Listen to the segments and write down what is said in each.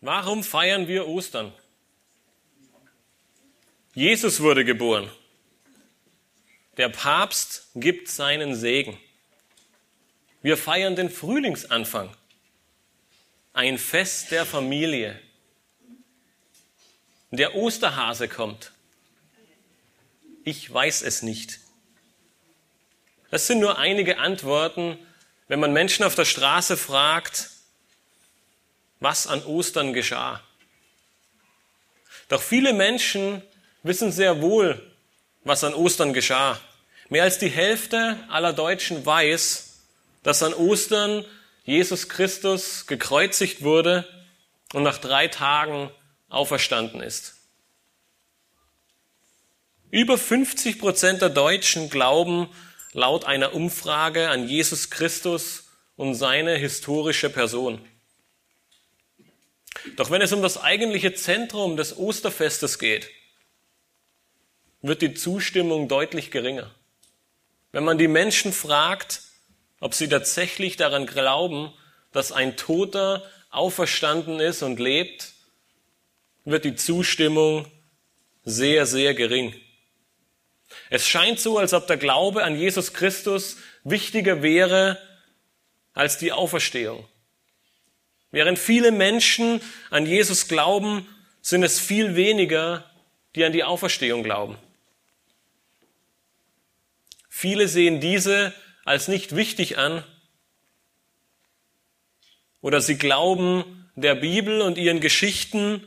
Warum feiern wir Ostern? Jesus wurde geboren. Der Papst gibt seinen Segen. Wir feiern den Frühlingsanfang, ein Fest der Familie. Der Osterhase kommt. Ich weiß es nicht. Das sind nur einige Antworten, wenn man Menschen auf der Straße fragt, was an Ostern geschah. Doch viele Menschen wissen sehr wohl, was an Ostern geschah. Mehr als die Hälfte aller Deutschen weiß, dass an Ostern Jesus Christus gekreuzigt wurde und nach drei Tagen auferstanden ist. Über 50 Prozent der Deutschen glauben laut einer Umfrage an Jesus Christus und seine historische Person. Doch wenn es um das eigentliche Zentrum des Osterfestes geht, wird die Zustimmung deutlich geringer. Wenn man die Menschen fragt, ob sie tatsächlich daran glauben, dass ein Toter auferstanden ist und lebt, wird die Zustimmung sehr, sehr gering. Es scheint so, als ob der Glaube an Jesus Christus wichtiger wäre als die Auferstehung. Während viele Menschen an Jesus glauben, sind es viel weniger, die an die Auferstehung glauben. Viele sehen diese als nicht wichtig an oder sie glauben der Bibel und ihren Geschichten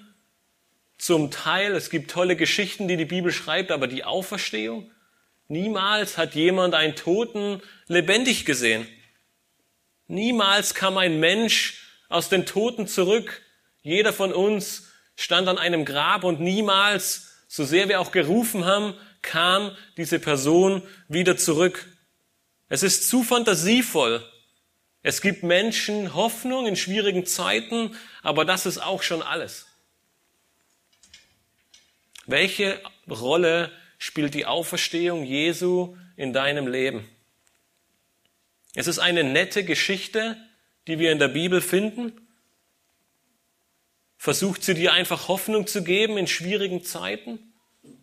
zum Teil. Es gibt tolle Geschichten, die die Bibel schreibt, aber die Auferstehung? Niemals hat jemand einen Toten lebendig gesehen. Niemals kam ein Mensch aus den Toten zurück. Jeder von uns stand an einem Grab und niemals, so sehr wir auch gerufen haben, kam diese Person wieder zurück. Es ist zu fantasievoll. Es gibt Menschen Hoffnung in schwierigen Zeiten, aber das ist auch schon alles. Welche Rolle spielt die Auferstehung Jesu in deinem Leben? Es ist eine nette Geschichte, die wir in der Bibel finden? Versucht sie dir einfach Hoffnung zu geben in schwierigen Zeiten?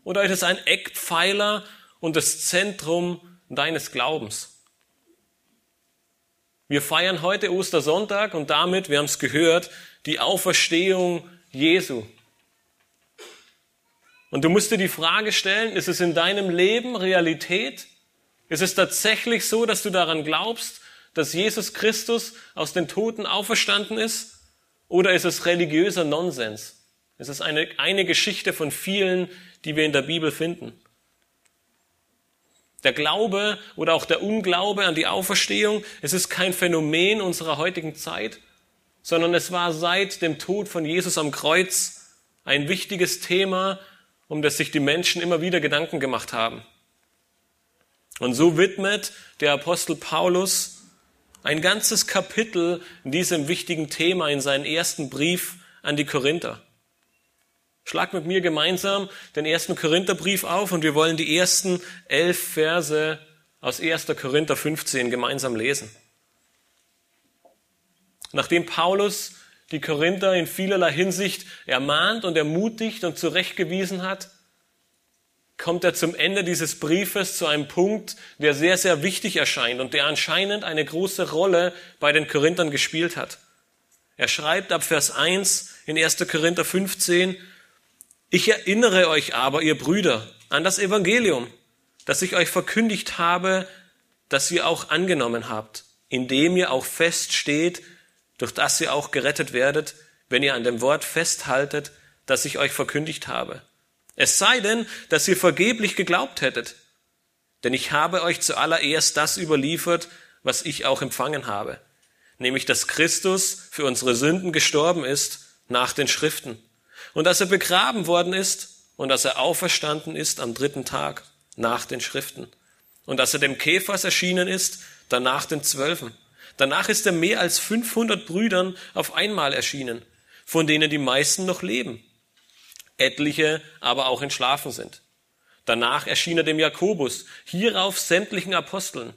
Oder ist es ein Eckpfeiler und das Zentrum deines Glaubens? Wir feiern heute Ostersonntag und damit, wir haben es gehört, die Auferstehung Jesu. Und du musst dir die Frage stellen, ist es in deinem Leben Realität? Ist es tatsächlich so, dass du daran glaubst, dass Jesus Christus aus den Toten auferstanden ist? Oder ist es religiöser Nonsens? Ist es eine, eine Geschichte von vielen, die wir in der Bibel finden? Der Glaube oder auch der Unglaube an die Auferstehung, es ist kein Phänomen unserer heutigen Zeit, sondern es war seit dem Tod von Jesus am Kreuz ein wichtiges Thema, um das sich die Menschen immer wieder Gedanken gemacht haben. Und so widmet der Apostel Paulus ein ganzes Kapitel in diesem wichtigen Thema in seinen ersten Brief an die Korinther. Schlag mit mir gemeinsam den ersten Korintherbrief auf und wir wollen die ersten elf Verse aus 1. Korinther 15 gemeinsam lesen. Nachdem Paulus die Korinther in vielerlei Hinsicht ermahnt und ermutigt und zurechtgewiesen hat, kommt er zum Ende dieses Briefes zu einem Punkt, der sehr, sehr wichtig erscheint und der anscheinend eine große Rolle bei den Korinthern gespielt hat. Er schreibt ab Vers 1 in 1. Korinther 15, ich erinnere euch aber, ihr Brüder, an das Evangelium, das ich euch verkündigt habe, das ihr auch angenommen habt, indem ihr auch feststeht, durch das ihr auch gerettet werdet, wenn ihr an dem Wort festhaltet, das ich euch verkündigt habe. Es sei denn, dass ihr vergeblich geglaubt hättet. Denn ich habe euch zuallererst das überliefert, was ich auch empfangen habe, nämlich dass Christus für unsere Sünden gestorben ist nach den Schriften und dass er begraben worden ist und dass er auferstanden ist am dritten Tag nach den Schriften und dass er dem Käfers erschienen ist, danach den Zwölfen. Danach ist er mehr als 500 Brüdern auf einmal erschienen, von denen die meisten noch leben etliche aber auch entschlafen sind. Danach erschien er dem Jakobus, hierauf sämtlichen Aposteln.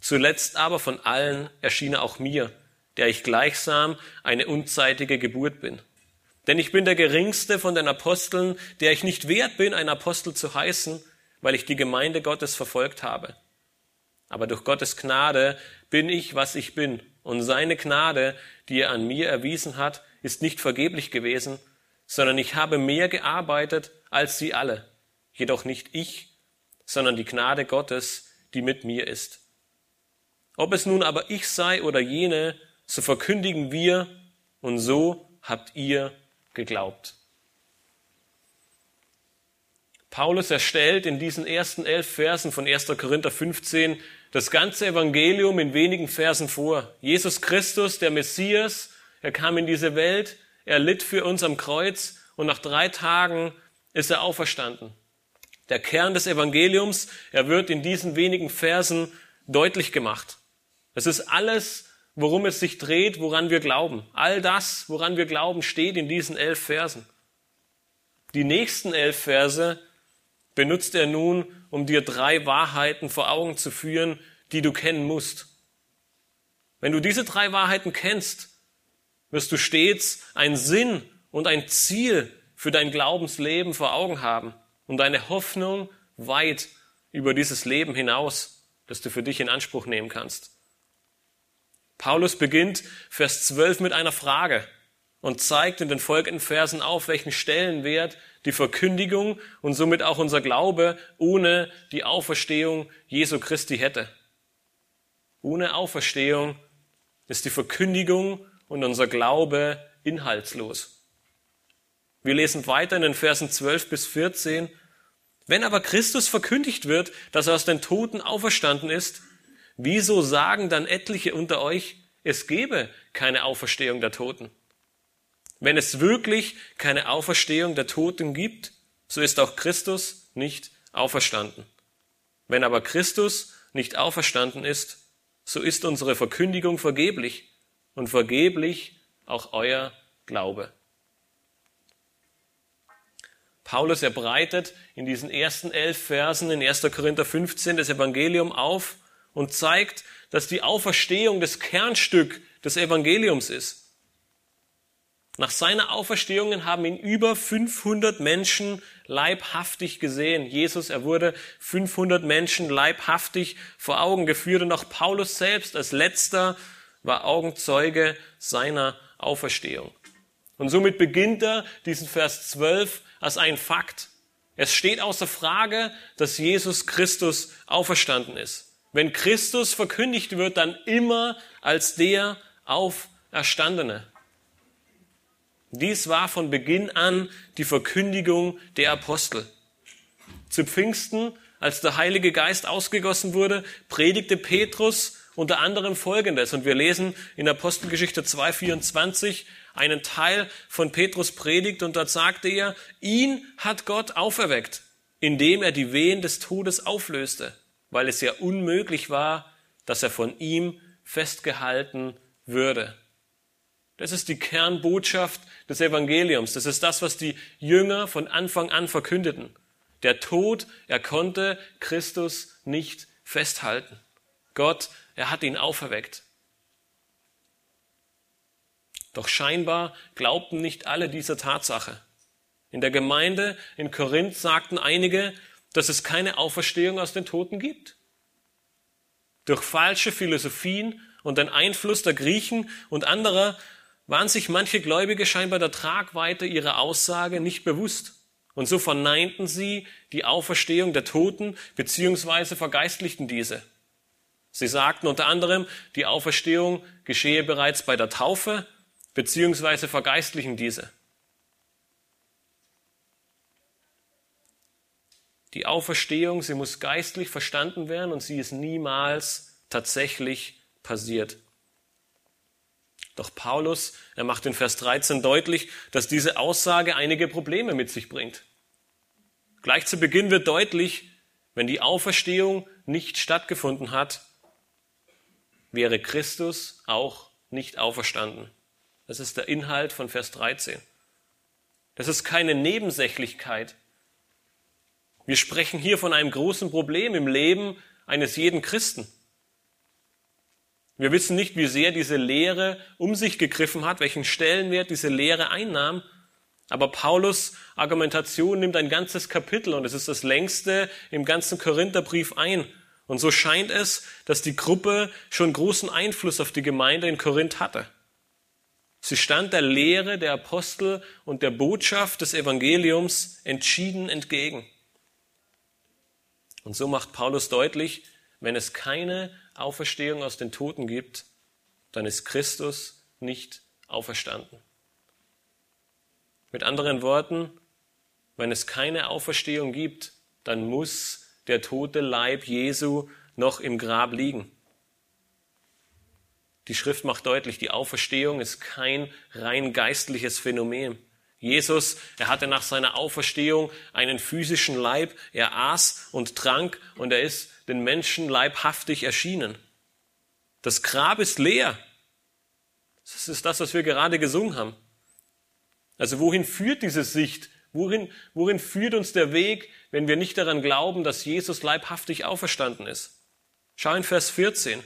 Zuletzt aber von allen erschien er auch mir, der ich gleichsam eine unzeitige Geburt bin. Denn ich bin der geringste von den Aposteln, der ich nicht wert bin, ein Apostel zu heißen, weil ich die Gemeinde Gottes verfolgt habe. Aber durch Gottes Gnade bin ich, was ich bin. Und seine Gnade, die er an mir erwiesen hat, ist nicht vergeblich gewesen, sondern ich habe mehr gearbeitet als sie alle. Jedoch nicht ich, sondern die Gnade Gottes, die mit mir ist. Ob es nun aber ich sei oder jene, so verkündigen wir, und so habt ihr geglaubt. Paulus erstellt in diesen ersten elf Versen von 1. Korinther 15 das ganze Evangelium in wenigen Versen vor. Jesus Christus, der Messias, er kam in diese Welt, er litt für uns am Kreuz und nach drei Tagen ist er auferstanden. Der Kern des Evangeliums, er wird in diesen wenigen Versen deutlich gemacht. Es ist alles, worum es sich dreht, woran wir glauben. All das, woran wir glauben, steht in diesen elf Versen. Die nächsten elf Verse benutzt er nun, um dir drei Wahrheiten vor Augen zu führen, die du kennen musst. Wenn du diese drei Wahrheiten kennst, wirst du stets einen Sinn und ein Ziel für dein Glaubensleben vor Augen haben und deine Hoffnung weit über dieses Leben hinaus, das du für dich in Anspruch nehmen kannst. Paulus beginnt Vers 12 mit einer Frage und zeigt in den folgenden Versen auf, welchen Stellenwert die Verkündigung und somit auch unser Glaube ohne die Auferstehung Jesu Christi hätte. Ohne Auferstehung ist die Verkündigung und unser Glaube inhaltslos. Wir lesen weiter in den Versen 12 bis 14. Wenn aber Christus verkündigt wird, dass er aus den Toten auferstanden ist, wieso sagen dann etliche unter euch, es gebe keine Auferstehung der Toten? Wenn es wirklich keine Auferstehung der Toten gibt, so ist auch Christus nicht auferstanden. Wenn aber Christus nicht auferstanden ist, so ist unsere Verkündigung vergeblich und vergeblich auch euer Glaube. Paulus erbreitet in diesen ersten elf Versen in 1. Korinther 15 das Evangelium auf und zeigt, dass die Auferstehung das Kernstück des Evangeliums ist. Nach seiner Auferstehung haben ihn über 500 Menschen leibhaftig gesehen. Jesus, er wurde 500 Menschen leibhaftig vor Augen geführt und auch Paulus selbst als letzter war Augenzeuge seiner Auferstehung. Und somit beginnt er diesen Vers 12 als ein Fakt. Es steht außer Frage, dass Jesus Christus auferstanden ist. Wenn Christus verkündigt wird, dann immer als der Auferstandene. Dies war von Beginn an die Verkündigung der Apostel. Zu Pfingsten, als der Heilige Geist ausgegossen wurde, predigte Petrus unter anderem Folgendes. Und wir lesen in Apostelgeschichte 2,24 einen Teil von Petrus Predigt und dort sagte er, ihn hat Gott auferweckt, indem er die Wehen des Todes auflöste, weil es ja unmöglich war, dass er von ihm festgehalten würde. Das ist die Kernbotschaft des Evangeliums. Das ist das, was die Jünger von Anfang an verkündeten. Der Tod, er konnte Christus nicht festhalten. Gott, er hat ihn auferweckt. Doch scheinbar glaubten nicht alle dieser Tatsache. In der Gemeinde in Korinth sagten einige, dass es keine Auferstehung aus den Toten gibt. Durch falsche Philosophien und den Einfluss der Griechen und anderer waren sich manche Gläubige scheinbar der Tragweite ihrer Aussage nicht bewusst. Und so verneinten sie die Auferstehung der Toten beziehungsweise vergeistlichten diese. Sie sagten unter anderem, die Auferstehung geschehe bereits bei der Taufe beziehungsweise vergeistlichen diese. Die Auferstehung, sie muss geistlich verstanden werden und sie ist niemals tatsächlich passiert. Doch Paulus, er macht in Vers 13 deutlich, dass diese Aussage einige Probleme mit sich bringt. Gleich zu Beginn wird deutlich, wenn die Auferstehung nicht stattgefunden hat, wäre Christus auch nicht auferstanden. Das ist der Inhalt von Vers 13. Das ist keine Nebensächlichkeit. Wir sprechen hier von einem großen Problem im Leben eines jeden Christen. Wir wissen nicht, wie sehr diese Lehre um sich gegriffen hat, welchen Stellenwert diese Lehre einnahm, Aber Paulus Argumentation nimmt ein ganzes Kapitel und es ist das längste im ganzen Korintherbrief ein. Und so scheint es, dass die Gruppe schon großen Einfluss auf die Gemeinde in Korinth hatte. Sie stand der Lehre der Apostel und der Botschaft des Evangeliums entschieden entgegen. Und so macht Paulus deutlich, wenn es keine Auferstehung aus den Toten gibt, dann ist Christus nicht auferstanden. Mit anderen Worten, wenn es keine Auferstehung gibt, dann muss der tote Leib Jesu noch im Grab liegen. Die Schrift macht deutlich, die Auferstehung ist kein rein geistliches Phänomen. Jesus, er hatte nach seiner Auferstehung einen physischen Leib, er aß und trank und er ist den Menschen leibhaftig erschienen. Das Grab ist leer. Das ist das, was wir gerade gesungen haben. Also wohin führt diese Sicht? Wohin, wohin führt uns der Weg, wenn wir nicht daran glauben, dass Jesus leibhaftig auferstanden ist? Schau in Vers 14.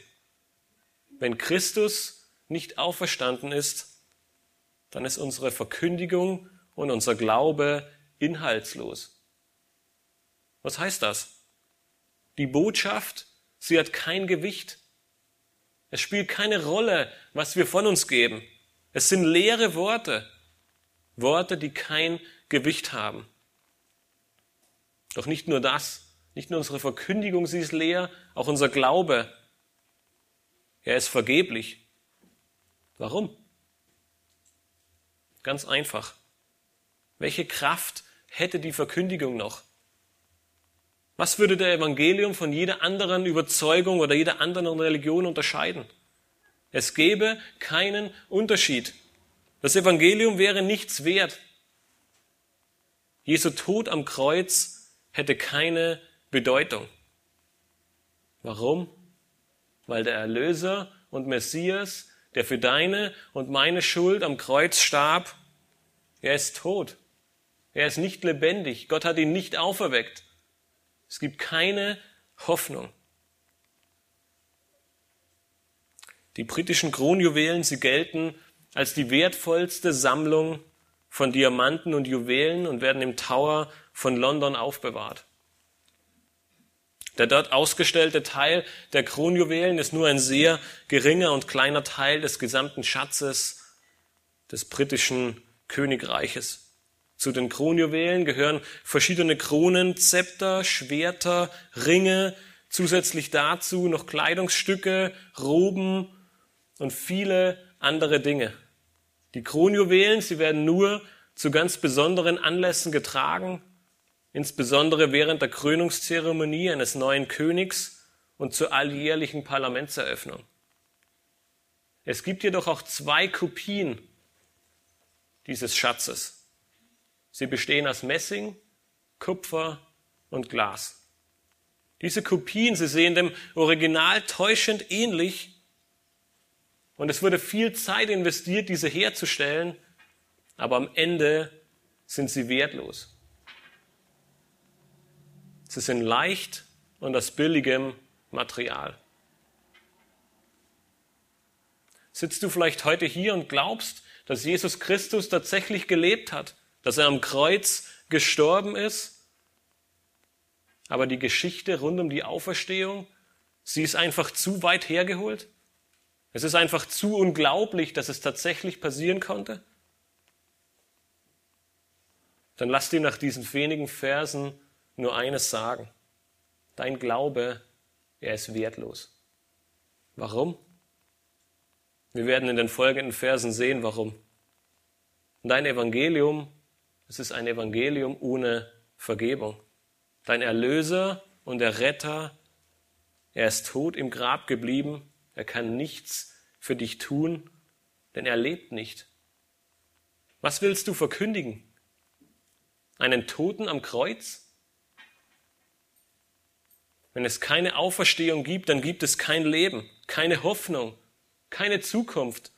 Wenn Christus nicht auferstanden ist, dann ist unsere Verkündigung und unser Glaube inhaltslos. Was heißt das? Die Botschaft, sie hat kein Gewicht. Es spielt keine Rolle, was wir von uns geben. Es sind leere Worte. Worte, die kein Gewicht haben. Doch nicht nur das, nicht nur unsere Verkündigung, sie ist leer, auch unser Glaube, er ist vergeblich. Warum? Ganz einfach. Welche Kraft hätte die Verkündigung noch? Was würde der Evangelium von jeder anderen Überzeugung oder jeder anderen Religion unterscheiden? Es gäbe keinen Unterschied. Das Evangelium wäre nichts wert. Jesu Tod am Kreuz hätte keine Bedeutung. Warum? Weil der Erlöser und Messias, der für deine und meine Schuld am Kreuz starb, er ist tot. Er ist nicht lebendig. Gott hat ihn nicht auferweckt. Es gibt keine Hoffnung. Die britischen Kronjuwelen, sie gelten als die wertvollste Sammlung von Diamanten und Juwelen und werden im Tower von London aufbewahrt. Der dort ausgestellte Teil der Kronjuwelen ist nur ein sehr geringer und kleiner Teil des gesamten Schatzes des britischen Königreiches. Zu den Kronjuwelen gehören verschiedene Kronen, Zepter, Schwerter, Ringe, zusätzlich dazu noch Kleidungsstücke, Roben und viele andere Dinge. Die Kronjuwelen, sie werden nur zu ganz besonderen Anlässen getragen, insbesondere während der Krönungszeremonie eines neuen Königs und zur alljährlichen Parlamentseröffnung. Es gibt jedoch auch zwei Kopien dieses Schatzes. Sie bestehen aus Messing, Kupfer und Glas. Diese Kopien, sie sehen dem Original täuschend ähnlich und es wurde viel Zeit investiert, diese herzustellen, aber am Ende sind sie wertlos. Sie sind leicht und aus billigem Material. Sitzt du vielleicht heute hier und glaubst, dass Jesus Christus tatsächlich gelebt hat, dass er am Kreuz gestorben ist? Aber die Geschichte rund um die Auferstehung, sie ist einfach zu weit hergeholt? Es ist einfach zu unglaublich, dass es tatsächlich passieren konnte. Dann lass dir nach diesen wenigen Versen nur eines sagen. Dein Glaube, er ist wertlos. Warum? Wir werden in den folgenden Versen sehen, warum. Dein Evangelium, es ist ein Evangelium ohne Vergebung. Dein Erlöser und der Retter, er ist tot im Grab geblieben er kann nichts für dich tun, denn er lebt nicht. Was willst du verkündigen? Einen Toten am Kreuz? Wenn es keine Auferstehung gibt, dann gibt es kein Leben, keine Hoffnung, keine Zukunft.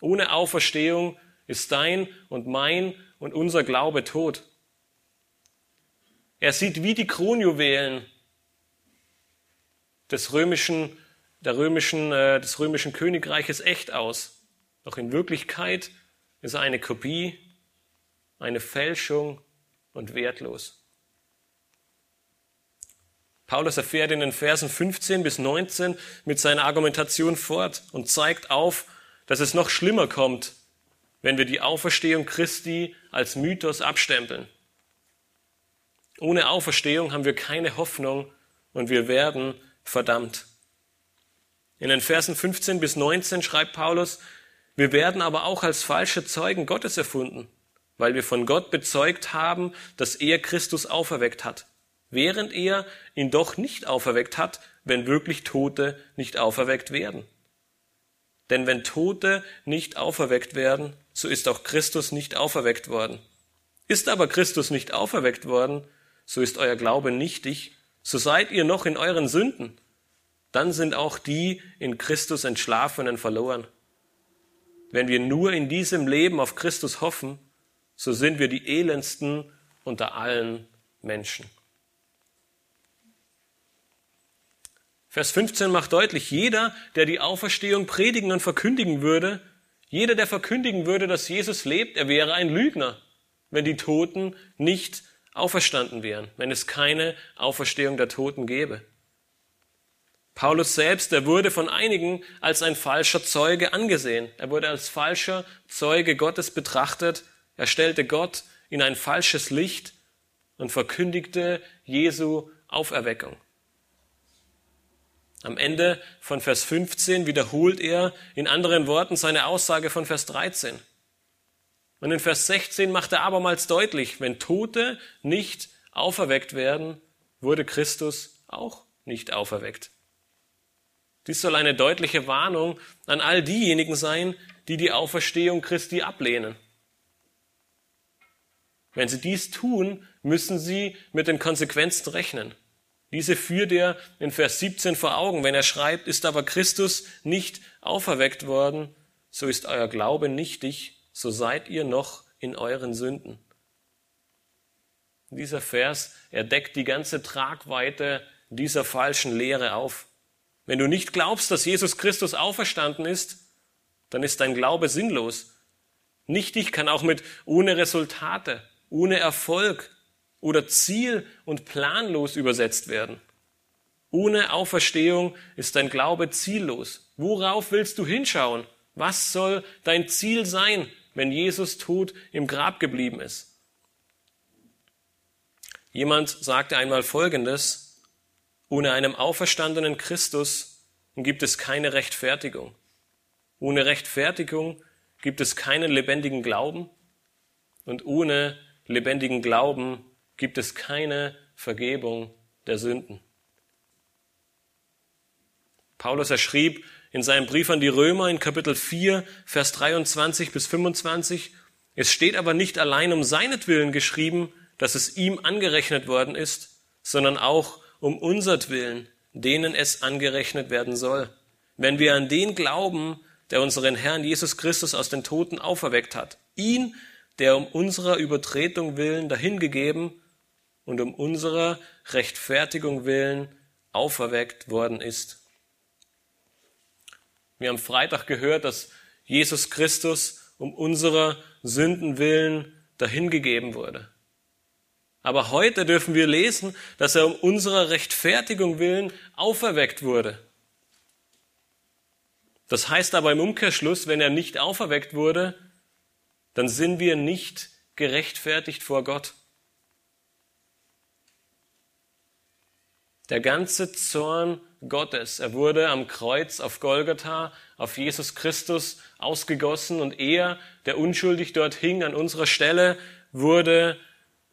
Ohne Auferstehung ist dein und mein und unser Glaube tot. Er sieht wie die Kronjuwelen des römischen der römischen, äh, des römischen Königreiches echt aus. Doch in Wirklichkeit ist er eine Kopie eine Fälschung und wertlos. Paulus erfährt in den Versen 15 bis 19 mit seiner Argumentation fort und zeigt auf, dass es noch schlimmer kommt, wenn wir die Auferstehung Christi als Mythos abstempeln. Ohne Auferstehung haben wir keine Hoffnung und wir werden verdammt. In den Versen 15 bis 19 schreibt Paulus, wir werden aber auch als falsche Zeugen Gottes erfunden, weil wir von Gott bezeugt haben, dass er Christus auferweckt hat während er ihn doch nicht auferweckt hat, wenn wirklich Tote nicht auferweckt werden. Denn wenn Tote nicht auferweckt werden, so ist auch Christus nicht auferweckt worden. Ist aber Christus nicht auferweckt worden, so ist euer Glaube nichtig, so seid ihr noch in euren Sünden. Dann sind auch die in Christus Entschlafenen verloren. Wenn wir nur in diesem Leben auf Christus hoffen, so sind wir die elendsten unter allen Menschen. Vers 15 macht deutlich, jeder, der die Auferstehung predigen und verkündigen würde, jeder, der verkündigen würde, dass Jesus lebt, er wäre ein Lügner, wenn die Toten nicht auferstanden wären, wenn es keine Auferstehung der Toten gäbe. Paulus selbst, er wurde von einigen als ein falscher Zeuge angesehen. Er wurde als falscher Zeuge Gottes betrachtet. Er stellte Gott in ein falsches Licht und verkündigte Jesu Auferweckung. Am Ende von Vers 15 wiederholt er in anderen Worten seine Aussage von Vers 13. Und in Vers 16 macht er abermals deutlich, wenn Tote nicht auferweckt werden, wurde Christus auch nicht auferweckt. Dies soll eine deutliche Warnung an all diejenigen sein, die die Auferstehung Christi ablehnen. Wenn sie dies tun, müssen sie mit den Konsequenzen rechnen. Diese führt er in Vers 17 vor Augen, wenn er schreibt, ist aber Christus nicht auferweckt worden, so ist euer Glaube nichtig, so seid ihr noch in euren Sünden. Dieser Vers, er deckt die ganze Tragweite dieser falschen Lehre auf. Wenn du nicht glaubst, dass Jesus Christus auferstanden ist, dann ist dein Glaube sinnlos. Nichtig kann auch mit ohne Resultate, ohne Erfolg, oder ziel- und planlos übersetzt werden. Ohne Auferstehung ist dein Glaube ziellos. Worauf willst du hinschauen? Was soll dein Ziel sein, wenn Jesus tot im Grab geblieben ist? Jemand sagte einmal Folgendes, ohne einem auferstandenen Christus gibt es keine Rechtfertigung. Ohne Rechtfertigung gibt es keinen lebendigen Glauben und ohne lebendigen Glauben gibt es keine Vergebung der Sünden. Paulus erschrieb in seinem Brief an die Römer in Kapitel 4, Vers 23 bis 25, es steht aber nicht allein um seinetwillen geschrieben, dass es ihm angerechnet worden ist, sondern auch um unsertwillen, denen es angerechnet werden soll. Wenn wir an den glauben, der unseren Herrn Jesus Christus aus den Toten auferweckt hat, ihn, der um unserer Übertretung willen dahingegeben und um unserer Rechtfertigung willen auferweckt worden ist. Wir haben Freitag gehört, dass Jesus Christus um unserer Sünden willen dahingegeben wurde. Aber heute dürfen wir lesen, dass er um unserer Rechtfertigung willen auferweckt wurde. Das heißt aber im Umkehrschluss, wenn er nicht auferweckt wurde, dann sind wir nicht gerechtfertigt vor Gott. Der ganze Zorn Gottes, er wurde am Kreuz auf Golgatha auf Jesus Christus ausgegossen und er, der unschuldig dort hing an unserer Stelle, wurde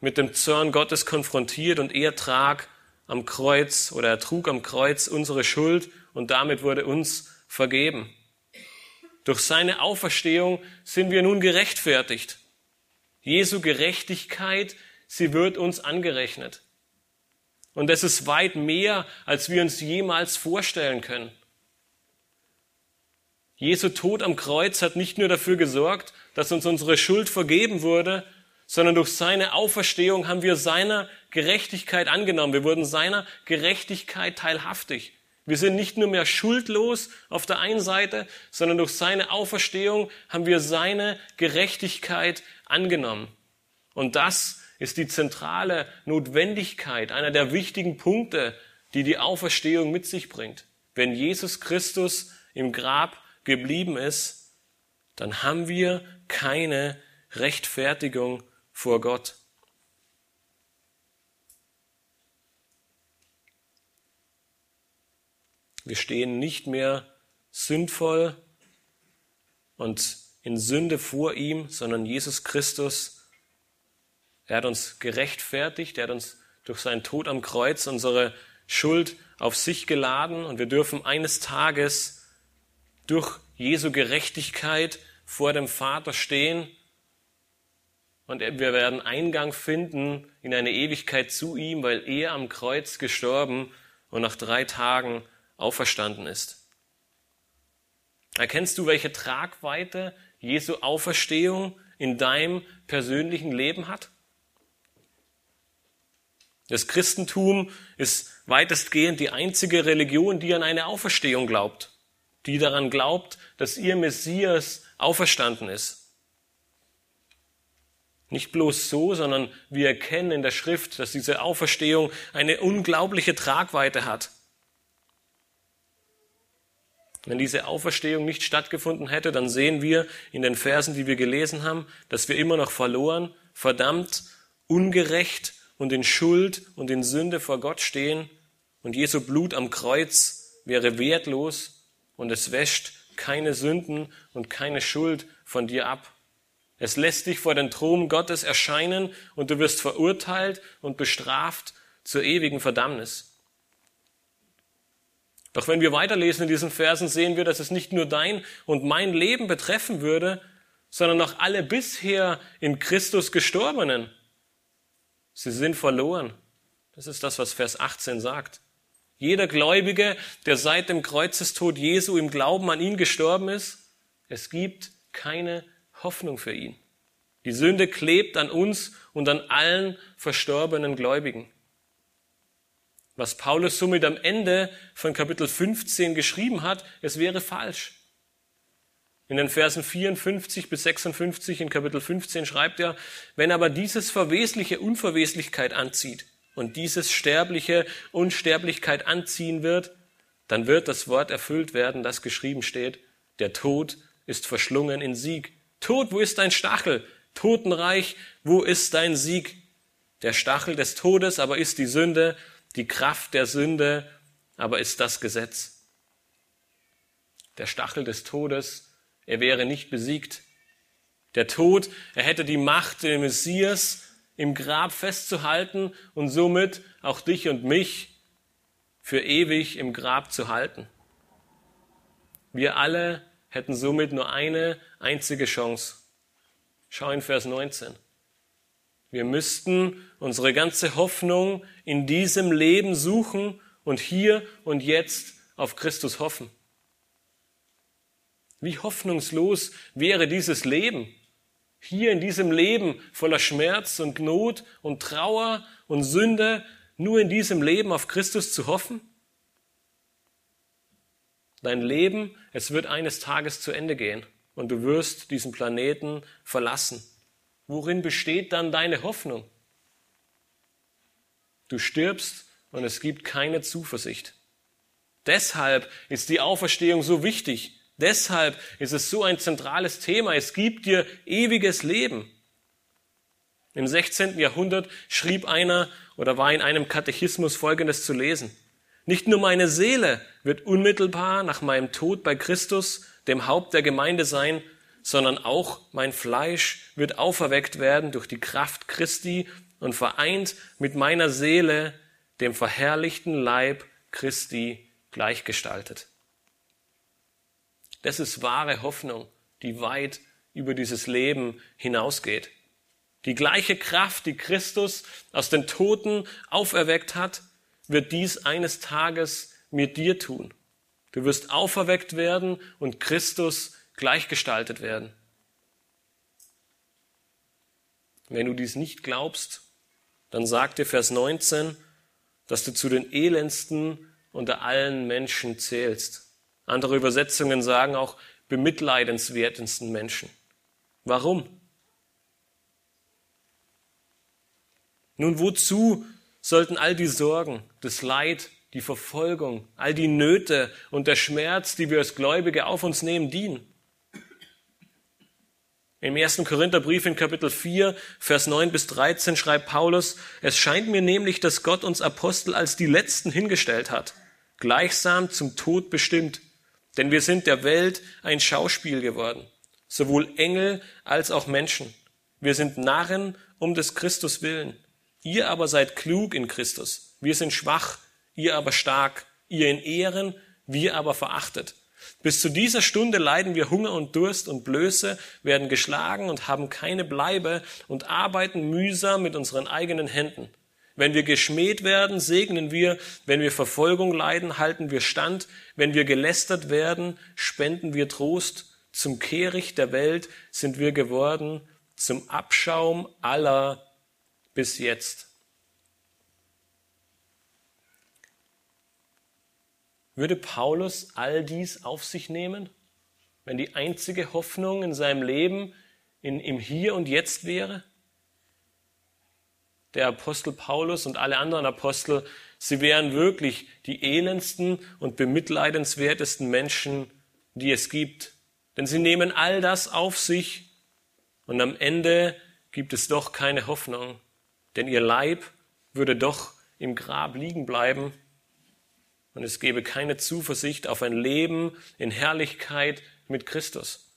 mit dem Zorn Gottes konfrontiert und er trag am Kreuz oder er trug am Kreuz unsere Schuld und damit wurde uns vergeben. Durch seine Auferstehung sind wir nun gerechtfertigt. Jesu Gerechtigkeit, sie wird uns angerechnet. Und es ist weit mehr, als wir uns jemals vorstellen können. Jesu Tod am Kreuz hat nicht nur dafür gesorgt, dass uns unsere Schuld vergeben wurde, sondern durch seine Auferstehung haben wir seiner Gerechtigkeit angenommen. Wir wurden seiner Gerechtigkeit teilhaftig. Wir sind nicht nur mehr schuldlos auf der einen Seite, sondern durch seine Auferstehung haben wir seine Gerechtigkeit angenommen. Und das ist die zentrale Notwendigkeit, einer der wichtigen Punkte, die die Auferstehung mit sich bringt. Wenn Jesus Christus im Grab geblieben ist, dann haben wir keine Rechtfertigung vor Gott. Wir stehen nicht mehr sündvoll und in Sünde vor ihm, sondern Jesus Christus, er hat uns gerechtfertigt, er hat uns durch seinen Tod am Kreuz unsere Schuld auf sich geladen und wir dürfen eines Tages durch Jesu Gerechtigkeit vor dem Vater stehen und wir werden Eingang finden in eine Ewigkeit zu ihm, weil er am Kreuz gestorben und nach drei Tagen auferstanden ist. Erkennst du, welche Tragweite Jesu Auferstehung in deinem persönlichen Leben hat? Das Christentum ist weitestgehend die einzige Religion, die an eine Auferstehung glaubt, die daran glaubt, dass ihr Messias auferstanden ist. Nicht bloß so, sondern wir erkennen in der Schrift, dass diese Auferstehung eine unglaubliche Tragweite hat. Wenn diese Auferstehung nicht stattgefunden hätte, dann sehen wir in den Versen, die wir gelesen haben, dass wir immer noch verloren, verdammt, ungerecht und in Schuld und in Sünde vor Gott stehen und Jesu Blut am Kreuz wäre wertlos und es wäscht keine Sünden und keine Schuld von dir ab. Es lässt dich vor den Thron Gottes erscheinen und du wirst verurteilt und bestraft zur ewigen Verdammnis. Doch wenn wir weiterlesen in diesen Versen, sehen wir, dass es nicht nur dein und mein Leben betreffen würde, sondern auch alle bisher in Christus Gestorbenen. Sie sind verloren. Das ist das, was Vers 18 sagt. Jeder Gläubige, der seit dem Kreuzestod Jesu im Glauben an ihn gestorben ist, es gibt keine Hoffnung für ihn. Die Sünde klebt an uns und an allen verstorbenen Gläubigen. Was Paulus somit am Ende von Kapitel 15 geschrieben hat, es wäre falsch. In den Versen 54 bis 56 in Kapitel 15 schreibt er, wenn aber dieses Verwesliche Unverweslichkeit anzieht und dieses Sterbliche Unsterblichkeit anziehen wird, dann wird das Wort erfüllt werden, das geschrieben steht, der Tod ist verschlungen in Sieg. Tod, wo ist dein Stachel? Totenreich, wo ist dein Sieg? Der Stachel des Todes aber ist die Sünde die Kraft der Sünde aber ist das Gesetz. Der Stachel des Todes, er wäre nicht besiegt. Der Tod, er hätte die Macht, den Messias im Grab festzuhalten und somit auch dich und mich für ewig im Grab zu halten. Wir alle hätten somit nur eine einzige Chance. Schau in Vers 19. Wir müssten unsere ganze Hoffnung in diesem Leben suchen und hier und jetzt auf Christus hoffen. Wie hoffnungslos wäre dieses Leben, hier in diesem Leben voller Schmerz und Not und Trauer und Sünde, nur in diesem Leben auf Christus zu hoffen? Dein Leben, es wird eines Tages zu Ende gehen und du wirst diesen Planeten verlassen. Worin besteht dann deine Hoffnung? Du stirbst und es gibt keine Zuversicht. Deshalb ist die Auferstehung so wichtig. Deshalb ist es so ein zentrales Thema. Es gibt dir ewiges Leben. Im 16. Jahrhundert schrieb einer oder war in einem Katechismus Folgendes zu lesen. Nicht nur meine Seele wird unmittelbar nach meinem Tod bei Christus, dem Haupt der Gemeinde sein, sondern auch mein Fleisch wird auferweckt werden durch die Kraft Christi und vereint mit meiner Seele, dem verherrlichten Leib Christi, gleichgestaltet. Das ist wahre Hoffnung, die weit über dieses Leben hinausgeht. Die gleiche Kraft, die Christus aus den Toten auferweckt hat, wird dies eines Tages mit dir tun. Du wirst auferweckt werden und Christus gleichgestaltet werden. Wenn du dies nicht glaubst, dann sagt dir Vers 19, dass du zu den elendsten unter allen Menschen zählst. Andere Übersetzungen sagen auch bemitleidenswertesten Menschen. Warum? Nun, wozu sollten all die Sorgen, das Leid, die Verfolgung, all die Nöte und der Schmerz, die wir als Gläubige auf uns nehmen, dienen? Im ersten Korintherbrief in Kapitel 4, Vers 9 bis 13 schreibt Paulus, es scheint mir nämlich, dass Gott uns Apostel als die Letzten hingestellt hat, gleichsam zum Tod bestimmt, denn wir sind der Welt ein Schauspiel geworden, sowohl Engel als auch Menschen. Wir sind Narren um des Christus willen. Ihr aber seid klug in Christus. Wir sind schwach, ihr aber stark. Ihr in Ehren, wir aber verachtet. Bis zu dieser Stunde leiden wir Hunger und Durst und Blöße, werden geschlagen und haben keine Bleibe und arbeiten mühsam mit unseren eigenen Händen. Wenn wir geschmäht werden, segnen wir. Wenn wir Verfolgung leiden, halten wir stand. Wenn wir gelästert werden, spenden wir Trost. Zum Kehricht der Welt sind wir geworden, zum Abschaum aller bis jetzt. Würde Paulus all dies auf sich nehmen, wenn die einzige Hoffnung in seinem Leben in, im Hier und Jetzt wäre? Der Apostel Paulus und alle anderen Apostel, sie wären wirklich die elendsten und bemitleidenswertesten Menschen, die es gibt. Denn sie nehmen all das auf sich und am Ende gibt es doch keine Hoffnung, denn ihr Leib würde doch im Grab liegen bleiben und es gebe keine Zuversicht auf ein Leben in Herrlichkeit mit Christus.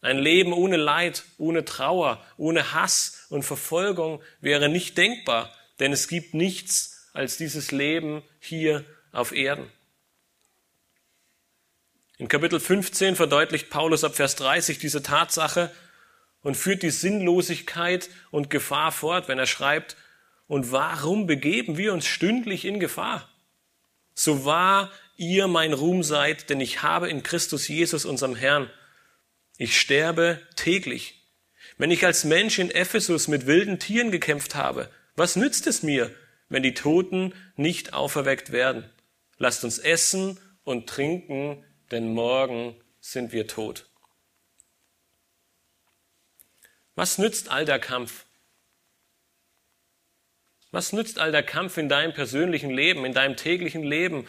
Ein Leben ohne Leid, ohne Trauer, ohne Hass und Verfolgung wäre nicht denkbar, denn es gibt nichts als dieses Leben hier auf Erden. In Kapitel 15 verdeutlicht Paulus ab Vers 30 diese Tatsache und führt die Sinnlosigkeit und Gefahr fort, wenn er schreibt, und warum begeben wir uns stündlich in Gefahr? so wahr ihr mein Ruhm seid, denn ich habe in Christus Jesus, unserem Herrn, ich sterbe täglich. Wenn ich als Mensch in Ephesus mit wilden Tieren gekämpft habe, was nützt es mir, wenn die Toten nicht auferweckt werden? Lasst uns essen und trinken, denn morgen sind wir tot. Was nützt all der Kampf? Was nützt all der Kampf in deinem persönlichen Leben, in deinem täglichen Leben?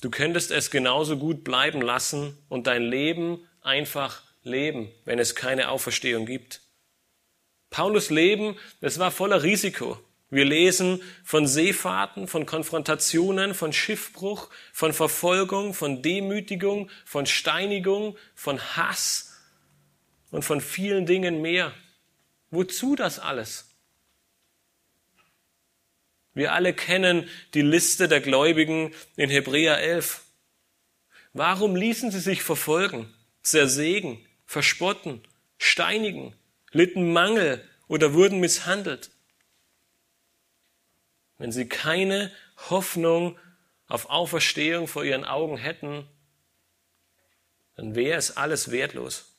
Du könntest es genauso gut bleiben lassen und dein Leben einfach leben, wenn es keine Auferstehung gibt. Paulus Leben, es war voller Risiko. Wir lesen von Seefahrten, von Konfrontationen, von Schiffbruch, von Verfolgung, von Demütigung, von Steinigung, von Hass und von vielen Dingen mehr. Wozu das alles? Wir alle kennen die Liste der Gläubigen in Hebräer 11. Warum ließen sie sich verfolgen, zersägen, verspotten, steinigen, litten Mangel oder wurden misshandelt? Wenn sie keine Hoffnung auf Auferstehung vor ihren Augen hätten, dann wäre es alles wertlos.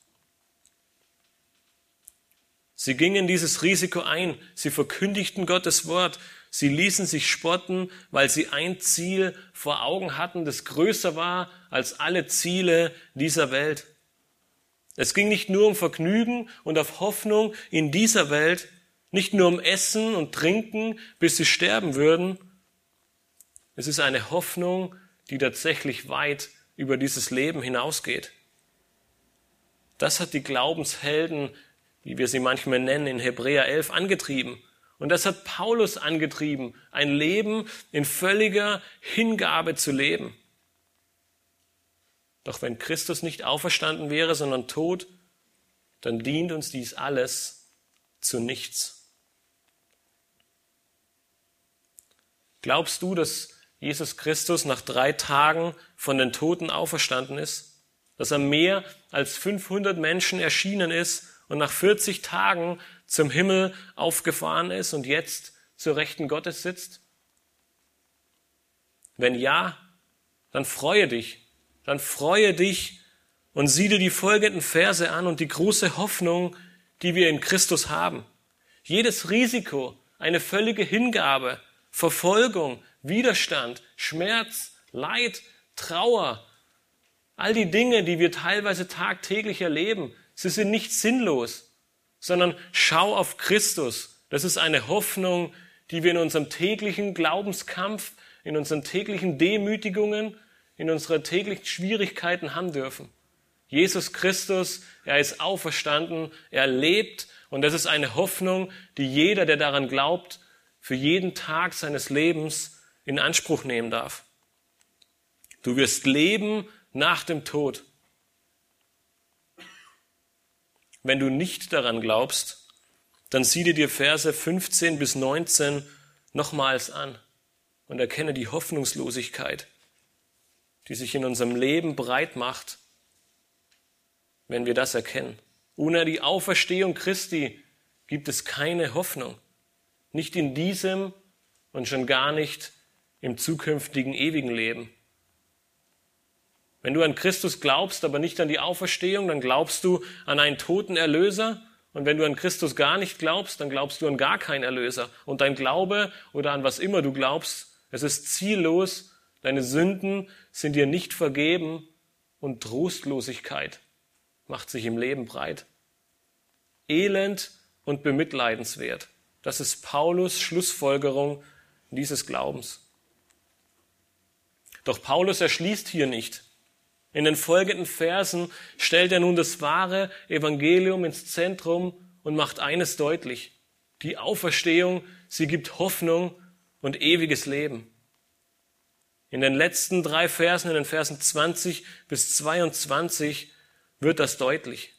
Sie gingen dieses Risiko ein, sie verkündigten Gottes Wort, Sie ließen sich spotten, weil sie ein Ziel vor Augen hatten, das größer war als alle Ziele dieser Welt. Es ging nicht nur um Vergnügen und auf Hoffnung in dieser Welt, nicht nur um Essen und Trinken, bis sie sterben würden. Es ist eine Hoffnung, die tatsächlich weit über dieses Leben hinausgeht. Das hat die Glaubenshelden, wie wir sie manchmal nennen, in Hebräer 11 angetrieben. Und das hat Paulus angetrieben, ein Leben in völliger Hingabe zu leben. Doch wenn Christus nicht auferstanden wäre, sondern tot, dann dient uns dies alles zu nichts. Glaubst du, dass Jesus Christus nach drei Tagen von den Toten auferstanden ist? Dass er mehr als 500 Menschen erschienen ist und nach 40 Tagen zum Himmel aufgefahren ist und jetzt zur Rechten Gottes sitzt? Wenn ja, dann freue dich, dann freue dich und sieh dir die folgenden Verse an und die große Hoffnung, die wir in Christus haben. Jedes Risiko, eine völlige Hingabe, Verfolgung, Widerstand, Schmerz, Leid, Trauer, all die Dinge, die wir teilweise tagtäglich erleben, sie sind nicht sinnlos sondern schau auf Christus, Das ist eine Hoffnung, die wir in unserem täglichen Glaubenskampf, in unseren täglichen Demütigungen, in unseren täglichen Schwierigkeiten haben dürfen. Jesus Christus, er ist auferstanden, er lebt und das ist eine Hoffnung, die jeder, der daran glaubt, für jeden Tag seines Lebens in Anspruch nehmen darf. Du wirst leben nach dem Tod. Wenn du nicht daran glaubst, dann sieh dir die Verse 15 bis 19 nochmals an und erkenne die Hoffnungslosigkeit, die sich in unserem Leben breit macht, wenn wir das erkennen. Ohne die Auferstehung Christi gibt es keine Hoffnung. Nicht in diesem und schon gar nicht im zukünftigen ewigen Leben. Wenn du an Christus glaubst, aber nicht an die Auferstehung, dann glaubst du an einen toten Erlöser. Und wenn du an Christus gar nicht glaubst, dann glaubst du an gar keinen Erlöser. Und dein Glaube oder an was immer du glaubst, es ist ziellos, deine Sünden sind dir nicht vergeben und Trostlosigkeit macht sich im Leben breit. Elend und bemitleidenswert. Das ist Paulus Schlussfolgerung dieses Glaubens. Doch Paulus erschließt hier nicht. In den folgenden Versen stellt er nun das wahre Evangelium ins Zentrum und macht eines deutlich. Die Auferstehung, sie gibt Hoffnung und ewiges Leben. In den letzten drei Versen, in den Versen 20 bis 22, wird das deutlich.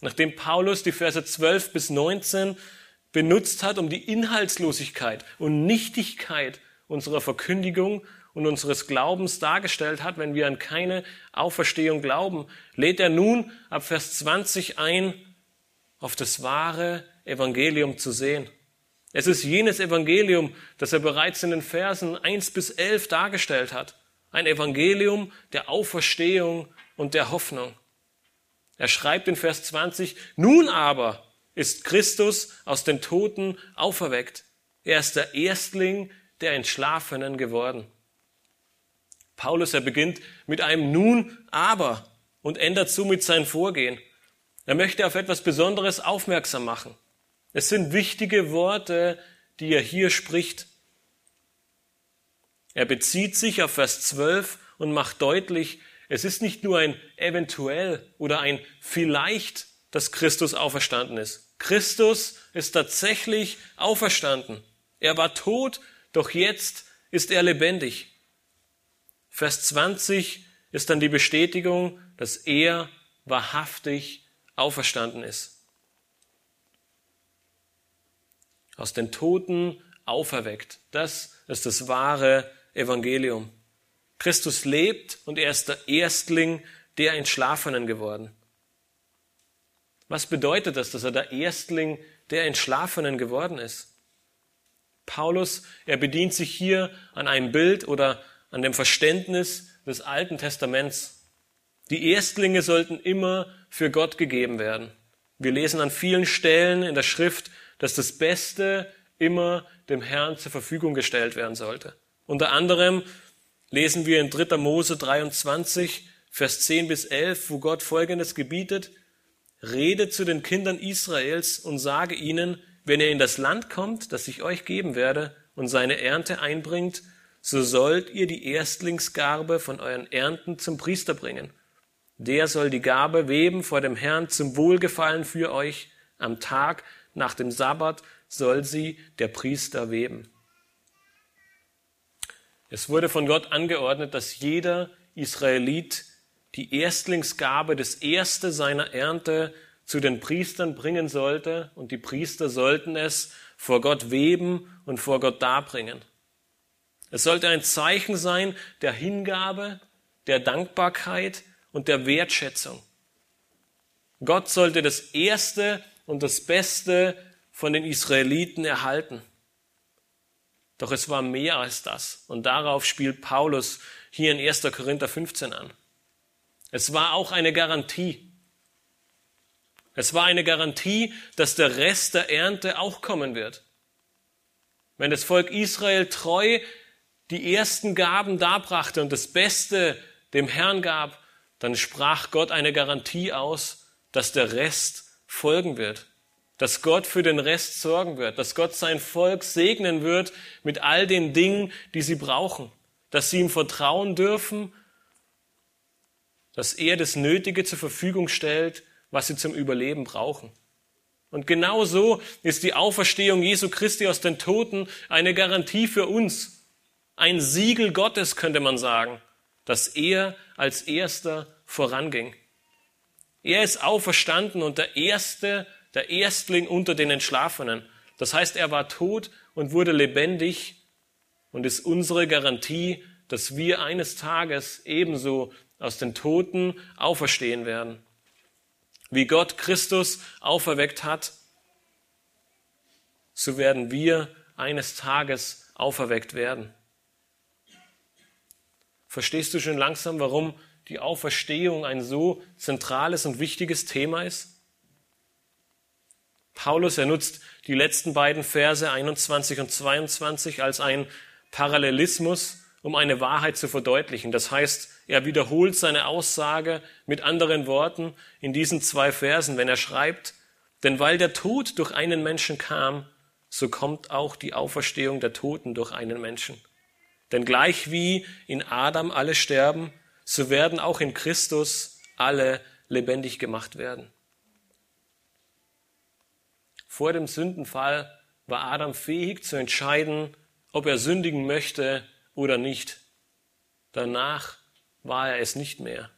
Nachdem Paulus die Verse 12 bis 19 benutzt hat, um die Inhaltslosigkeit und Nichtigkeit unserer Verkündigung und unseres Glaubens dargestellt hat, wenn wir an keine Auferstehung glauben, lädt er nun ab Vers 20 ein, auf das wahre Evangelium zu sehen. Es ist jenes Evangelium, das er bereits in den Versen 1 bis 11 dargestellt hat. Ein Evangelium der Auferstehung und der Hoffnung. Er schreibt in Vers 20, nun aber ist Christus aus den Toten auferweckt. Er ist der Erstling der Entschlafenen geworden. Paulus, er beginnt mit einem Nun, aber und ändert somit sein Vorgehen. Er möchte auf etwas Besonderes aufmerksam machen. Es sind wichtige Worte, die er hier spricht. Er bezieht sich auf Vers 12 und macht deutlich, es ist nicht nur ein eventuell oder ein vielleicht, dass Christus auferstanden ist. Christus ist tatsächlich auferstanden. Er war tot, doch jetzt ist er lebendig. Vers 20 ist dann die Bestätigung, dass er wahrhaftig auferstanden ist. Aus den Toten auferweckt. Das ist das wahre Evangelium. Christus lebt und er ist der Erstling der Entschlafenen geworden. Was bedeutet das, dass er der Erstling der Entschlafenen geworden ist? Paulus, er bedient sich hier an einem Bild oder an dem Verständnis des Alten Testaments. Die Erstlinge sollten immer für Gott gegeben werden. Wir lesen an vielen Stellen in der Schrift, dass das Beste immer dem Herrn zur Verfügung gestellt werden sollte. Unter anderem lesen wir in 3. Mose 23, Vers 10 bis 11, wo Gott Folgendes gebietet, Rede zu den Kindern Israels und sage ihnen, wenn ihr in das Land kommt, das ich euch geben werde, und seine Ernte einbringt, so sollt ihr die Erstlingsgarbe von euren Ernten zum Priester bringen. Der soll die Gabe weben vor dem Herrn zum Wohlgefallen für euch. Am Tag nach dem Sabbat soll sie der Priester weben. Es wurde von Gott angeordnet, dass jeder Israelit die Erstlingsgabe, das erste seiner Ernte zu den Priestern bringen sollte und die Priester sollten es vor Gott weben und vor Gott darbringen. Es sollte ein Zeichen sein der Hingabe, der Dankbarkeit und der Wertschätzung. Gott sollte das Erste und das Beste von den Israeliten erhalten. Doch es war mehr als das. Und darauf spielt Paulus hier in 1. Korinther 15 an. Es war auch eine Garantie. Es war eine Garantie, dass der Rest der Ernte auch kommen wird. Wenn das Volk Israel treu die ersten Gaben darbrachte und das Beste dem Herrn gab, dann sprach Gott eine Garantie aus, dass der Rest folgen wird. dass Gott für den Rest sorgen wird, dass Gott sein Volk segnen wird mit all den Dingen, die sie brauchen, dass sie ihm vertrauen dürfen, dass er das Nötige zur Verfügung stellt, was sie zum Überleben brauchen. Und genau so ist die Auferstehung Jesu Christi aus den Toten eine Garantie für uns, ein Siegel Gottes könnte man sagen, dass er als erster voranging. Er ist auferstanden und der erste der Erstling unter den Entschlafenen. Das heißt, er war tot und wurde lebendig und ist unsere Garantie, dass wir eines Tages ebenso aus den Toten auferstehen werden. Wie Gott Christus auferweckt hat, so werden wir eines Tages auferweckt werden. Verstehst du schon langsam, warum die Auferstehung ein so zentrales und wichtiges Thema ist? Paulus, er nutzt die letzten beiden Verse 21 und 22 als ein Parallelismus, um eine Wahrheit zu verdeutlichen. Das heißt, er wiederholt seine Aussage mit anderen Worten in diesen zwei Versen, wenn er schreibt, denn weil der Tod durch einen Menschen kam, so kommt auch die Auferstehung der Toten durch einen Menschen. Denn gleich wie in Adam alle sterben, so werden auch in Christus alle lebendig gemacht werden. Vor dem Sündenfall war Adam fähig zu entscheiden, ob er sündigen möchte oder nicht. Danach war er es nicht mehr.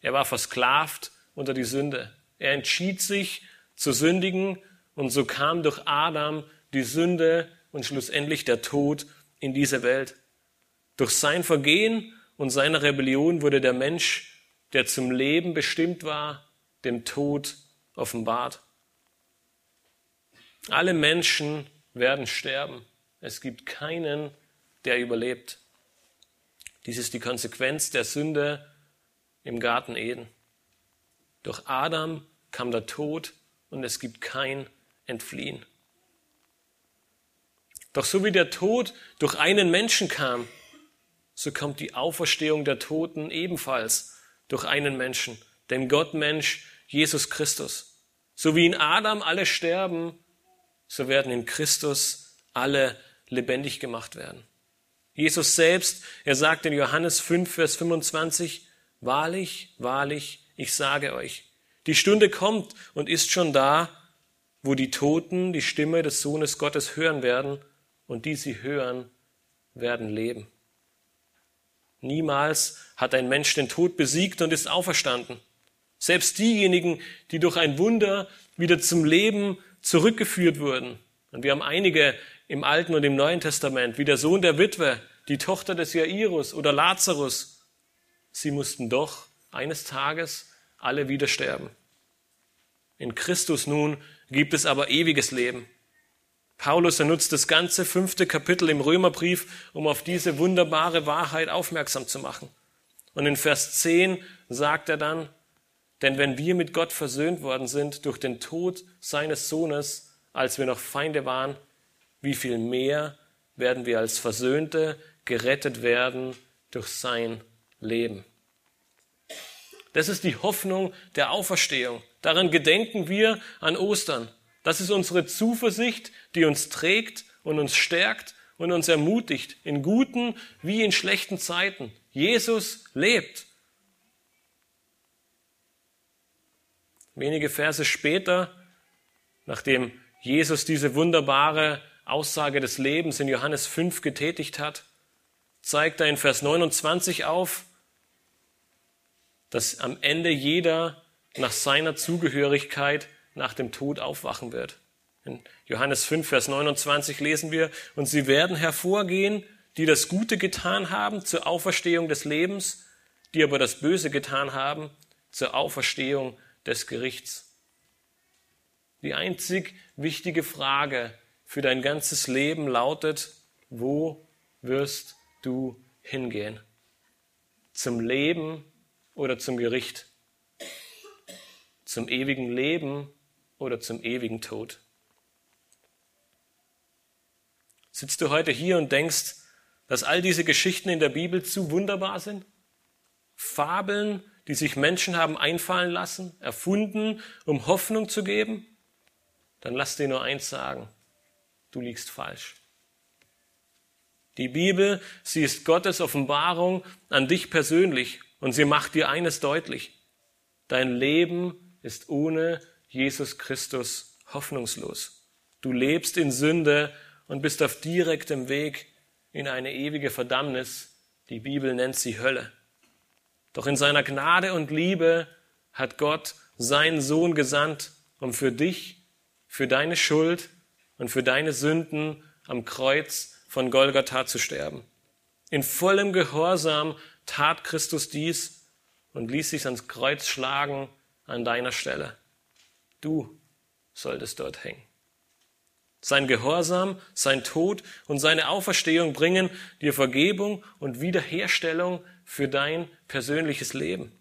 Er war versklavt unter die Sünde. Er entschied sich zu sündigen und so kam durch Adam die Sünde und schlussendlich der Tod in diese Welt. Durch sein Vergehen und seine Rebellion wurde der Mensch, der zum Leben bestimmt war, dem Tod offenbart. Alle Menschen werden sterben. Es gibt keinen, der überlebt. Dies ist die Konsequenz der Sünde im Garten Eden. Durch Adam kam der Tod und es gibt kein Entfliehen. Doch so wie der Tod durch einen Menschen kam, so kommt die Auferstehung der Toten ebenfalls durch einen Menschen, den Gottmensch Jesus Christus. So wie in Adam alle sterben, so werden in Christus alle lebendig gemacht werden. Jesus selbst, er sagt in Johannes 5, Vers 25, Wahrlich, wahrlich, ich sage euch, die Stunde kommt und ist schon da, wo die Toten die Stimme des Sohnes Gottes hören werden und die sie hören, werden leben. Niemals hat ein Mensch den Tod besiegt und ist auferstanden. Selbst diejenigen, die durch ein Wunder wieder zum Leben zurückgeführt wurden. Und wir haben einige im Alten und im Neuen Testament, wie der Sohn der Witwe, die Tochter des Jairus oder Lazarus. Sie mussten doch eines Tages alle wieder sterben. In Christus nun gibt es aber ewiges Leben. Paulus er nutzt das ganze fünfte Kapitel im Römerbrief, um auf diese wunderbare Wahrheit aufmerksam zu machen. Und in Vers 10 sagt er dann, denn wenn wir mit Gott versöhnt worden sind durch den Tod seines Sohnes, als wir noch Feinde waren, wie viel mehr werden wir als Versöhnte gerettet werden durch sein Leben. Das ist die Hoffnung der Auferstehung. Daran gedenken wir an Ostern. Das ist unsere Zuversicht, die uns trägt und uns stärkt und uns ermutigt in guten wie in schlechten Zeiten. Jesus lebt. Wenige Verse später, nachdem Jesus diese wunderbare Aussage des Lebens in Johannes 5 getätigt hat, zeigt er in Vers 29 auf, dass am Ende jeder nach seiner Zugehörigkeit nach dem Tod aufwachen wird. In Johannes 5, Vers 29 lesen wir, und sie werden hervorgehen, die das Gute getan haben zur Auferstehung des Lebens, die aber das Böse getan haben zur Auferstehung des Gerichts. Die einzig wichtige Frage für dein ganzes Leben lautet, wo wirst du hingehen? Zum Leben oder zum Gericht? Zum ewigen Leben oder zum ewigen Tod? Sitzt du heute hier und denkst, dass all diese Geschichten in der Bibel zu wunderbar sind? Fabeln, die sich Menschen haben einfallen lassen, erfunden, um Hoffnung zu geben? dann lass dir nur eins sagen, du liegst falsch. Die Bibel, sie ist Gottes Offenbarung an dich persönlich und sie macht dir eines deutlich. Dein Leben ist ohne Jesus Christus hoffnungslos. Du lebst in Sünde und bist auf direktem Weg in eine ewige Verdammnis. Die Bibel nennt sie Hölle. Doch in seiner Gnade und Liebe hat Gott seinen Sohn gesandt, um für dich, für deine Schuld und für deine Sünden am Kreuz von Golgatha zu sterben. In vollem Gehorsam tat Christus dies und ließ sich ans Kreuz schlagen an deiner Stelle. Du solltest dort hängen. Sein Gehorsam, sein Tod und seine Auferstehung bringen dir Vergebung und Wiederherstellung für dein persönliches Leben.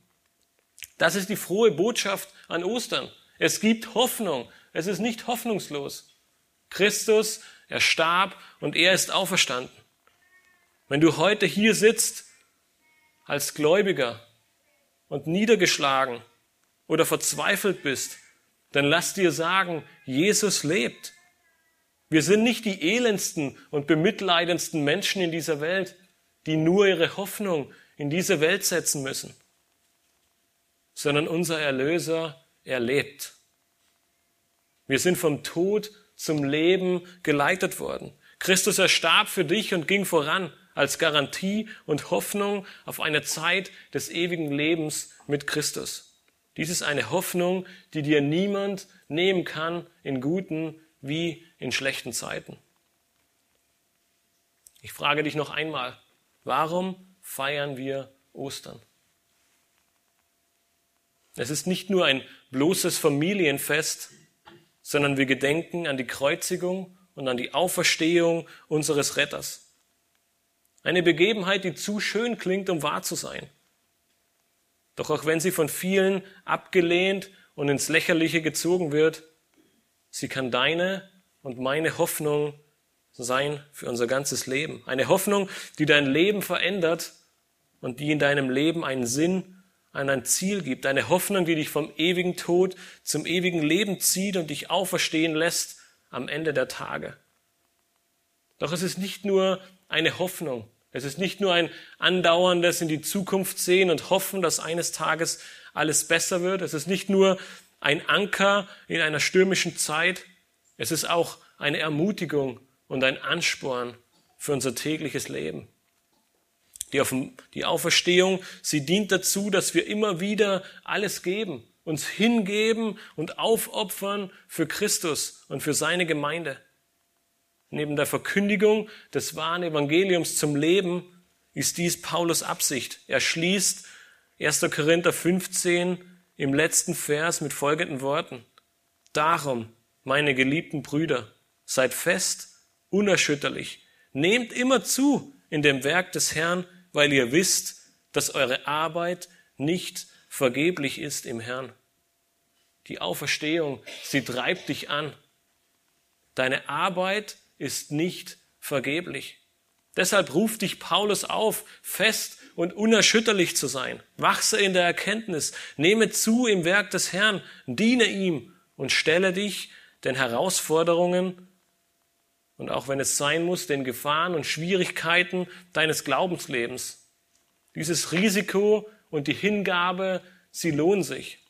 Das ist die frohe Botschaft an Ostern. Es gibt Hoffnung. Es ist nicht hoffnungslos. Christus, er starb und er ist auferstanden. Wenn du heute hier sitzt als Gläubiger und niedergeschlagen oder verzweifelt bist, dann lass dir sagen, Jesus lebt. Wir sind nicht die elendsten und bemitleidendsten Menschen in dieser Welt, die nur ihre Hoffnung in diese Welt setzen müssen, sondern unser Erlöser, er lebt. Wir sind vom Tod zum Leben geleitet worden. Christus erstarb für dich und ging voran als Garantie und Hoffnung auf eine Zeit des ewigen Lebens mit Christus. Dies ist eine Hoffnung, die dir niemand nehmen kann in guten wie in schlechten Zeiten. Ich frage dich noch einmal, warum feiern wir Ostern? Es ist nicht nur ein bloßes Familienfest, sondern wir gedenken an die Kreuzigung und an die Auferstehung unseres Retters. Eine Begebenheit, die zu schön klingt, um wahr zu sein. Doch auch wenn sie von vielen abgelehnt und ins Lächerliche gezogen wird, sie kann deine und meine Hoffnung sein für unser ganzes Leben. Eine Hoffnung, die dein Leben verändert und die in deinem Leben einen Sinn, ein Ziel gibt. Eine Hoffnung, die dich vom ewigen Tod zum ewigen Leben zieht und dich auferstehen lässt am Ende der Tage. Doch es ist nicht nur eine Hoffnung, es ist nicht nur ein andauerndes in die Zukunft sehen und hoffen, dass eines Tages alles besser wird. Es ist nicht nur ein Anker in einer stürmischen Zeit. Es ist auch eine Ermutigung und ein Ansporn für unser tägliches Leben. Die Auferstehung, sie dient dazu, dass wir immer wieder alles geben, uns hingeben und aufopfern für Christus und für seine Gemeinde. Neben der Verkündigung des wahren Evangeliums zum Leben ist dies Paulus Absicht. Er schließt 1. Korinther 15 im letzten Vers mit folgenden Worten. Darum, meine geliebten Brüder, seid fest, unerschütterlich, nehmt immer zu in dem Werk des Herrn, weil ihr wisst, dass eure Arbeit nicht vergeblich ist im Herrn. Die Auferstehung, sie treibt dich an. Deine Arbeit ist nicht vergeblich. Deshalb ruft dich Paulus auf, fest und unerschütterlich zu sein. Wachse in der Erkenntnis, nehme zu im Werk des Herrn, diene ihm und stelle dich den Herausforderungen und auch wenn es sein muss, den Gefahren und Schwierigkeiten deines Glaubenslebens. Dieses Risiko und die Hingabe, sie lohnen sich.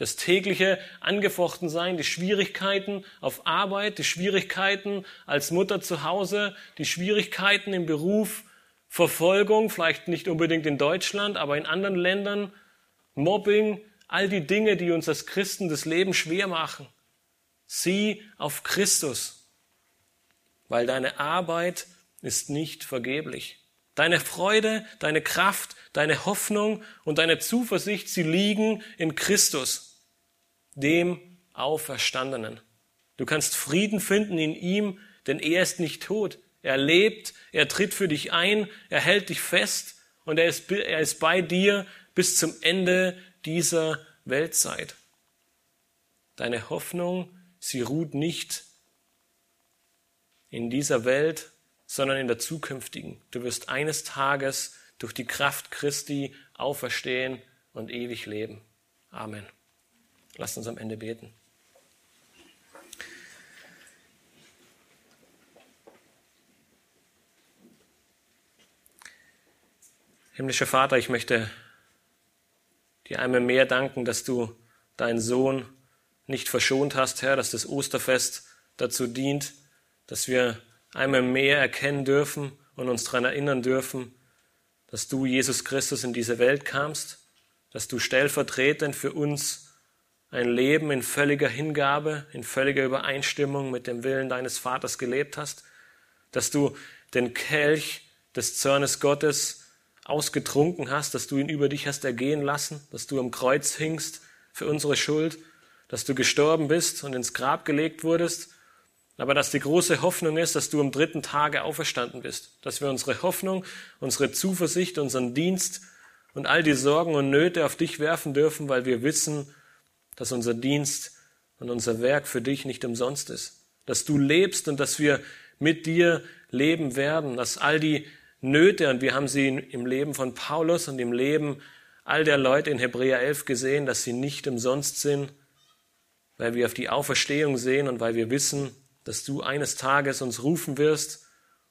Das tägliche Angefochtensein, die Schwierigkeiten auf Arbeit, die Schwierigkeiten als Mutter zu Hause, die Schwierigkeiten im Beruf, Verfolgung, vielleicht nicht unbedingt in Deutschland, aber in anderen Ländern, Mobbing, all die Dinge, die uns als Christen das Leben schwer machen. Sieh auf Christus, weil deine Arbeit ist nicht vergeblich. Deine Freude, deine Kraft, deine Hoffnung und deine Zuversicht, sie liegen in Christus dem Auferstandenen. Du kannst Frieden finden in ihm, denn er ist nicht tot. Er lebt, er tritt für dich ein, er hält dich fest und er ist, er ist bei dir bis zum Ende dieser Weltzeit. Deine Hoffnung, sie ruht nicht in dieser Welt, sondern in der zukünftigen. Du wirst eines Tages durch die Kraft Christi auferstehen und ewig leben. Amen. Lasst uns am Ende beten. Himmlischer Vater, ich möchte dir einmal mehr danken, dass du deinen Sohn nicht verschont hast, Herr, dass das Osterfest dazu dient, dass wir einmal mehr erkennen dürfen und uns daran erinnern dürfen, dass du, Jesus Christus, in diese Welt kamst, dass du stellvertretend für uns ein Leben in völliger Hingabe, in völliger Übereinstimmung mit dem Willen deines Vaters gelebt hast, dass du den Kelch des Zornes Gottes ausgetrunken hast, dass du ihn über dich hast ergehen lassen, dass du am Kreuz hingst für unsere Schuld, dass du gestorben bist und ins Grab gelegt wurdest, aber dass die große Hoffnung ist, dass du am dritten Tage auferstanden bist, dass wir unsere Hoffnung, unsere Zuversicht, unseren Dienst und all die Sorgen und Nöte auf dich werfen dürfen, weil wir wissen, dass unser Dienst und unser Werk für dich nicht umsonst ist, dass du lebst und dass wir mit dir leben werden, dass all die Nöte, und wir haben sie im Leben von Paulus und im Leben all der Leute in Hebräer 11 gesehen, dass sie nicht umsonst sind, weil wir auf die Auferstehung sehen und weil wir wissen, dass du eines Tages uns rufen wirst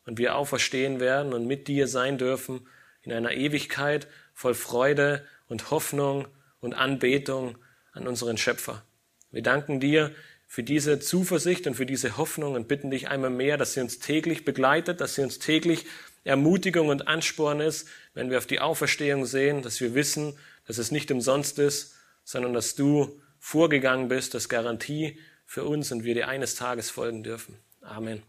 und wir auferstehen werden und mit dir sein dürfen in einer Ewigkeit voll Freude und Hoffnung und Anbetung an unseren Schöpfer. Wir danken dir für diese Zuversicht und für diese Hoffnung und bitten dich einmal mehr, dass sie uns täglich begleitet, dass sie uns täglich Ermutigung und Ansporn ist, wenn wir auf die Auferstehung sehen, dass wir wissen, dass es nicht umsonst ist, sondern dass du vorgegangen bist, das Garantie für uns und wir dir eines Tages folgen dürfen. Amen.